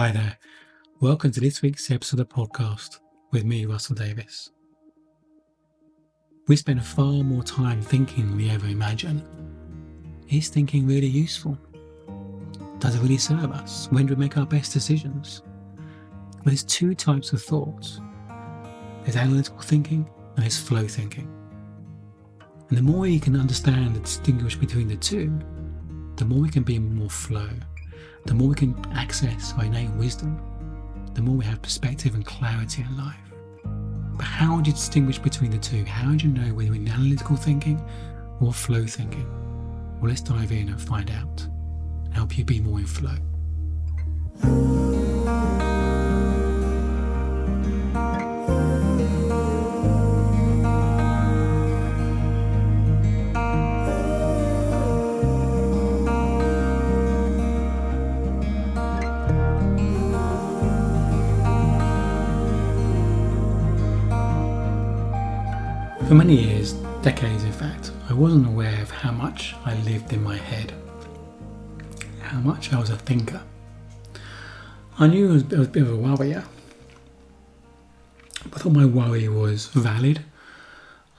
Hi there. Welcome to this week's episode of the podcast with me, Russell Davis. We spend far more time thinking than we ever imagine. Is thinking really useful? Does it really serve us? When do we make our best decisions? Well, there's two types of thoughts there's analytical thinking and there's flow thinking. And the more you can understand and distinguish between the two, the more we can be in more flow the more we can access our innate wisdom, the more we have perspective and clarity in life. But how do you distinguish between the two? How do you know whether in analytical thinking or flow thinking? Well, let's dive in and find out. Help you be more in flow. For many years, decades in fact, I wasn't aware of how much I lived in my head, how much I was a thinker. I knew I was, a bit of a worrier. I thought my worry was valid.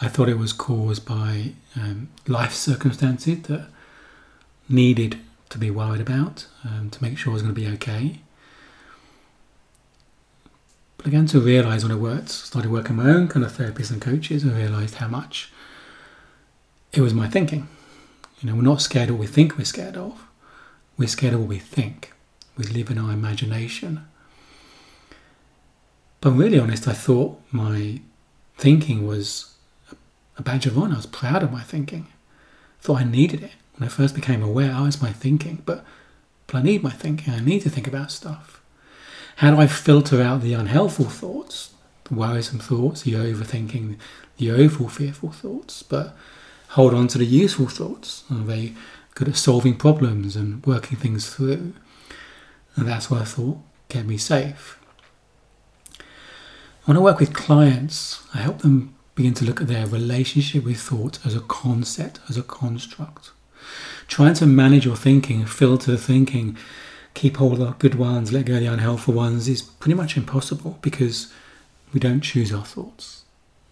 I thought it was caused by um, life circumstances that needed to be worried about um, to make sure I was going to be okay. Began to realise when I worked, started working my own kind of therapists and coaches, I realised how much it was my thinking. You know, we're not scared of what we think we're scared of. We're scared of what we think. We live in our imagination. But I'm really honest, I thought my thinking was a badge of honour. I was proud of my thinking. I thought I needed it. When I first became aware, I was my thinking, but, but I need my thinking. I need to think about stuff. How do I filter out the unhelpful thoughts, the worrisome thoughts, the overthinking, the overall fearful thoughts, but hold on to the useful thoughts? Are they good at solving problems and working things through? And that's I thought kept me safe. When I work with clients, I help them begin to look at their relationship with thought as a concept, as a construct. Trying to manage your thinking, filter thinking, keep hold of the good ones, let go of the unhelpful ones is pretty much impossible because we don't choose our thoughts.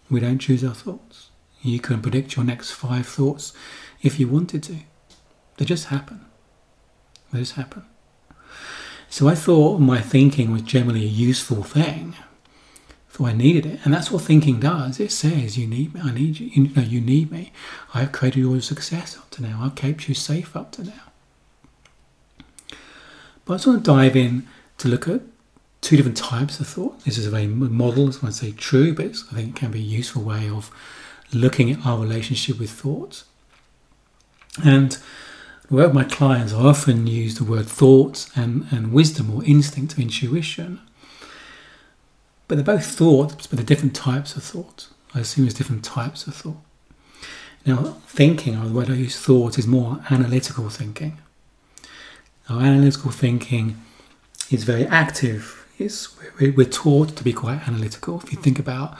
We don't choose our thoughts. You can predict your next five thoughts if you wanted to. They just happen. They just happen. So I thought my thinking was generally a useful thing. Thought I needed it, and that's what thinking does. It says you need me. I need you. You know, you need me. I've created all your success up to now. I've kept you safe up to now. But I just want to dive in to look at two different types of thought. This is a very model, I say true, but I think it can be a useful way of looking at our relationship with thoughts. And work my clients, I often use the word thoughts and, and wisdom or instinct or intuition. But they're both thoughts, but they're different types of thought. I assume there's different types of thought. Now, thinking, or the word I use, thought, is more analytical thinking. Our analytical thinking is very active. It's, we're taught to be quite analytical. If you think about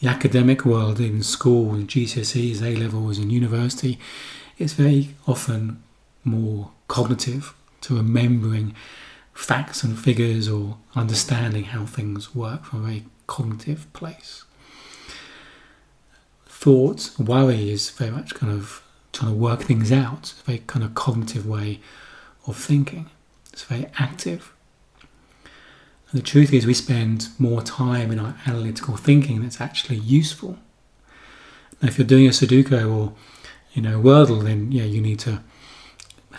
the academic world, in school, GCSEs, A levels, and university, it's very often more cognitive to remembering facts and figures or understanding how things work from a very cognitive place. Thought, worry is very much kind of trying to work things out, a very kind of cognitive way of thinking. It's very active. And the truth is, we spend more time in our analytical thinking that's actually useful. Now, if you're doing a Sudoku or you know Wordle, then yeah, you need to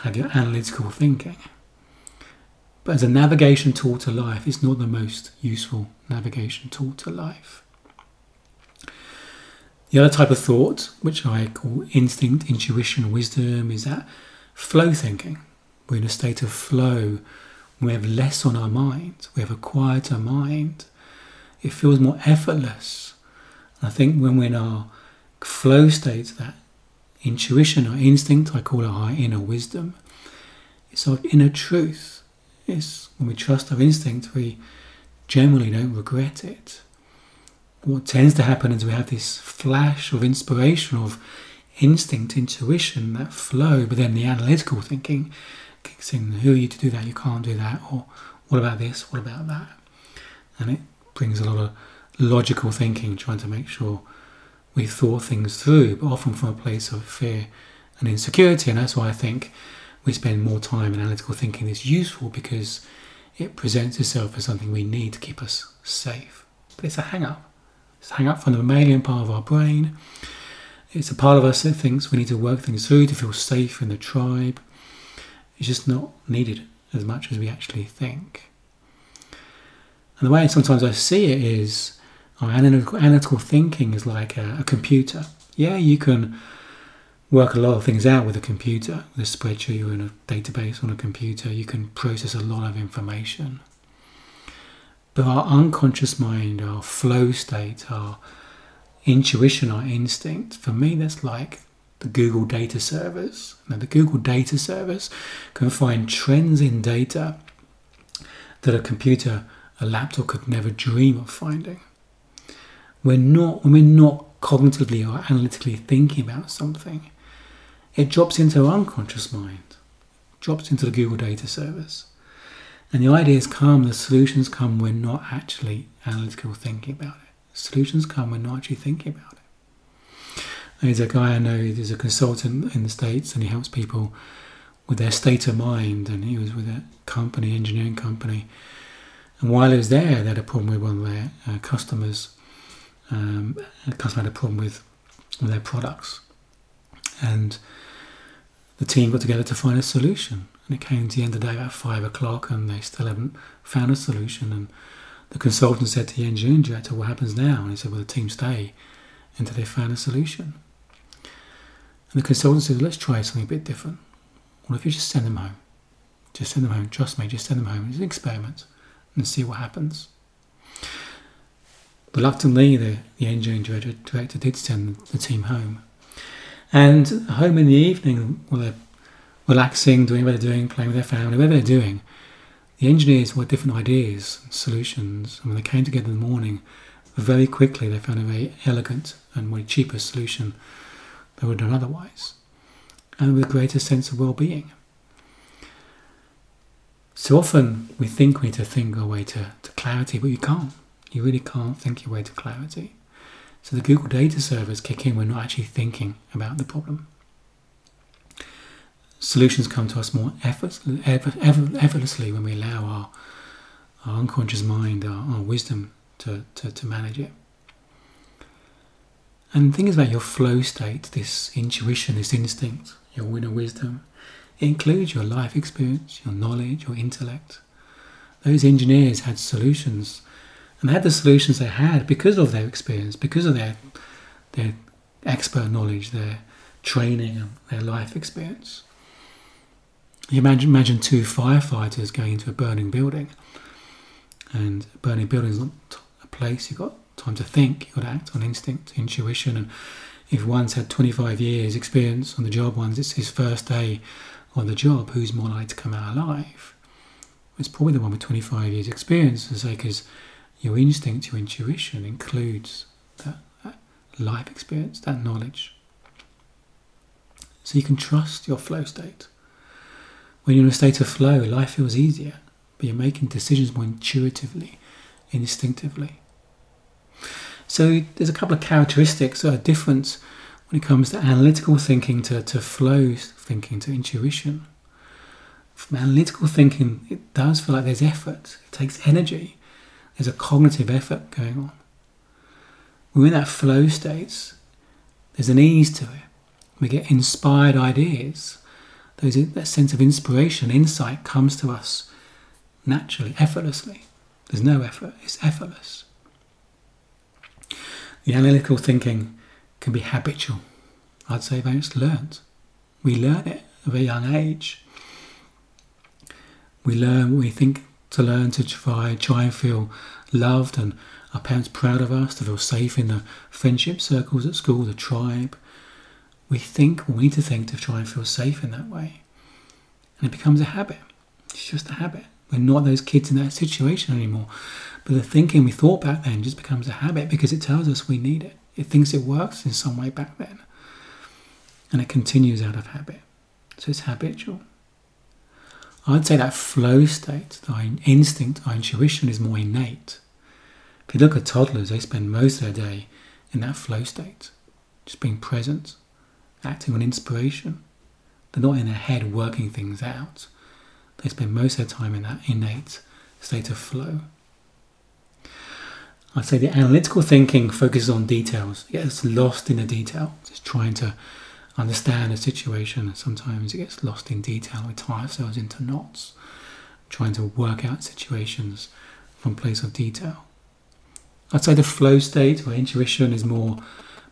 have your analytical thinking. But as a navigation tool to life, it's not the most useful navigation tool to life. The other type of thought, which I call instinct, intuition, wisdom, is that flow thinking. We're in a state of flow. We have less on our mind. We have a quieter mind. It feels more effortless. I think when we're in our flow state, that intuition or instinct, I call it our inner wisdom, it's our inner truth. It's when we trust our instinct, we generally don't regret it. What tends to happen is we have this flash of inspiration, of instinct, intuition, that flow, but then the analytical thinking kicks in. Who are you to do that? You can't do that. Or what about this? What about that? And it brings a lot of logical thinking, trying to make sure we thought things through, but often from a place of fear and insecurity. And that's why I think we spend more time in analytical thinking is useful because it presents itself as something we need to keep us safe. But it's a hang up. It's a hang up from the mammalian part of our brain. It's a part of us that thinks we need to work things through to feel safe in the tribe. It's just not needed as much as we actually think. And the way sometimes I see it is our analytical, analytical thinking is like a, a computer. Yeah, you can work a lot of things out with a computer, with a spreadsheet or in a database on a computer. You can process a lot of information. But our unconscious mind, our flow state, our intuition, our instinct, for me, that's like the Google data service. Now, the Google data service can find trends in data that a computer, a laptop could never dream of finding. We're not, when we're not cognitively or analytically thinking about something, it drops into our unconscious mind, drops into the Google data service. And the ideas come, the solutions come when not actually analytical thinking about it. Solutions come when not actually thinking about it. There's a guy I know, there's a consultant in the States, and he helps people with their state of mind. And he was with a company, engineering company. And while he was there, they had a problem with one of their uh, customers. Um, the customer had a problem with, with their products. And the team got together to find a solution. And it came to the end of the day about five o'clock, and they still haven't found a solution. And the consultant said to the engineering director, What happens now? And he said, Well, the team stay until they find a solution. And the consultant says, Let's try something a bit different. What if you just send them home? Just send them home. Trust me, just send them home. It's an experiment and see what happens. Reluctantly, the, the engineering director, director did send the team home. And home in the evening, while they're relaxing, doing what they're doing, playing with their family, whatever they're doing, the engineers had different ideas and solutions. And when they came together in the morning, very quickly they found a very elegant and way cheaper solution they would have done otherwise, and with a greater sense of well-being. So often we think we need to think our way to, to clarity, but you can't. You really can't think your way to clarity. So the Google data servers kick in we're not actually thinking about the problem. Solutions come to us more effortlessly when we allow our, our unconscious mind, our, our wisdom to, to, to manage it. And think about your flow state, this intuition, this instinct, your inner wisdom. It includes your life experience, your knowledge, your intellect. Those engineers had solutions and they had the solutions they had because of their experience, because of their their expert knowledge, their training, and their life experience. You imagine, imagine two firefighters going into a burning building, and a burning building is not a place you've got time to think, you've got to act on instinct, intuition, and if one's had 25 years experience on the job, one's it's his first day on the job, who's more likely to come out alive? It's probably the one with 25 years experience, say, because your instinct, your intuition includes that, that life experience, that knowledge. So you can trust your flow state. When you're in a state of flow, life feels easier, but you're making decisions more intuitively, instinctively. So there's a couple of characteristics that are different when it comes to analytical thinking to, to flow thinking to intuition. From analytical thinking, it does feel like there's effort, it takes energy. There's a cognitive effort going on. When we're in that flow state, there's an ease to it. We get inspired ideas. Those, that sense of inspiration, insight comes to us naturally, effortlessly. There's no effort, it's effortless. The analytical thinking can be habitual. I'd say that it's learned. We learn it at a young age. We learn we think to learn to try, try and feel loved and our parents proud of us, to feel safe in the friendship circles at school, the tribe. We think, we need to think to try and feel safe in that way. And it becomes a habit. It's just a habit. We're not those kids in that situation anymore. But the thinking we thought back then just becomes a habit because it tells us we need it. It thinks it works in some way back then. And it continues out of habit. So it's habitual. I'd say that flow state, our instinct, our intuition is more innate. If you look at toddlers, they spend most of their day in that flow state, just being present, acting on inspiration. They're not in their head working things out. They spend most of their time in that innate state of flow. I'd say the analytical thinking focuses on details. It gets lost in the detail, just trying to understand a situation. Sometimes it gets lost in detail. We tie ourselves into knots, trying to work out situations from place of detail. I'd say the flow state or intuition is more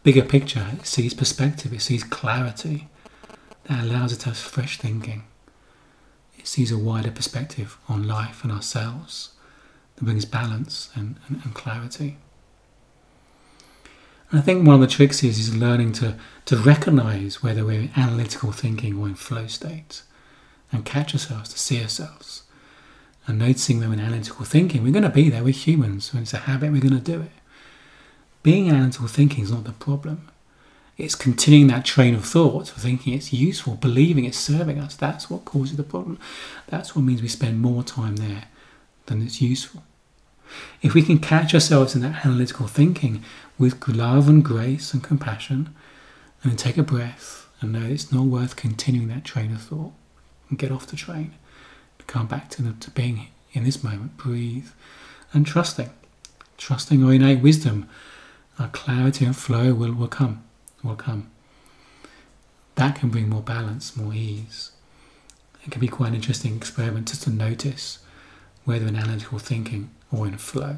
bigger picture. It sees perspective, it sees clarity. That allows it to have fresh thinking. It sees a wider perspective on life and ourselves that brings balance and, and, and clarity. And I think one of the tricks is, is learning to, to recognize whether we're in analytical thinking or in flow state and catch ourselves, to see ourselves. And noticing we're in analytical thinking, we're going to be there, we're humans. When it's a habit, we're going to do it. Being analytical thinking is not the problem. It's continuing that train of thought, thinking it's useful, believing it's serving us. That's what causes the problem. That's what means we spend more time there than it's useful. If we can catch ourselves in that analytical thinking with love and grace and compassion, and then take a breath and know it's not worth continuing that train of thought and get off the train, come back to, the, to being in this moment, breathe, and trusting. Trusting our innate wisdom, our clarity and flow will, will come, will come. That can bring more balance, more ease. It can be quite an interesting experiment just to notice whether in analytical thinking or in flow.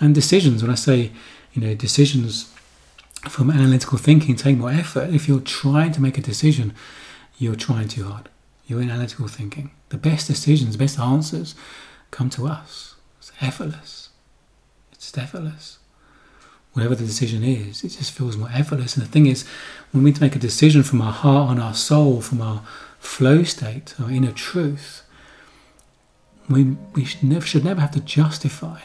And decisions, when I say, you know, decisions from analytical thinking take more effort. If you're trying to make a decision, you're trying too hard. You're in analytical thinking. The best decisions, best answers come to us. It's effortless. It's effortless. Whatever the decision is, it just feels more effortless. And the thing is, when we make a decision from our heart and our soul, from our flow state, our inner truth, we, we should, never, should never have to justify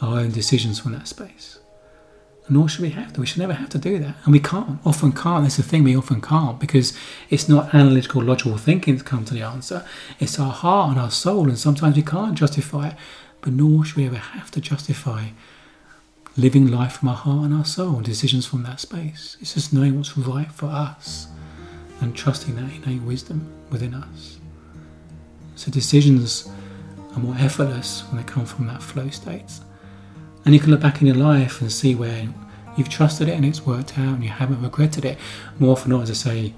our own decisions from that space. Nor should we have to. We should never have to do that. And we can't, often can't. That's the thing, we often can't because it's not analytical, logical thinking to come to the answer. It's our heart and our soul. And sometimes we can't justify it, but nor should we ever have to justify living life from our heart and our soul, decisions from that space. It's just knowing what's right for us and trusting that innate wisdom within us. So decisions are more effortless when they come from that flow state. And you can look back in your life and see where you've trusted it and it's worked out and you haven't regretted it. More often than not, as I say,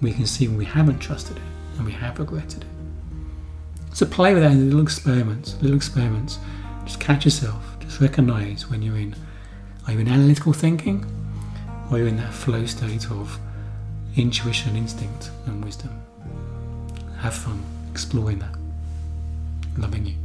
we can see when we haven't trusted it and we have regretted it. So play with that in little experiments, little experiments. Just catch yourself. Just recognize when you're in. Are you in analytical thinking? Or are you in that flow state of intuition, instinct, and wisdom? Have fun exploring that loving you.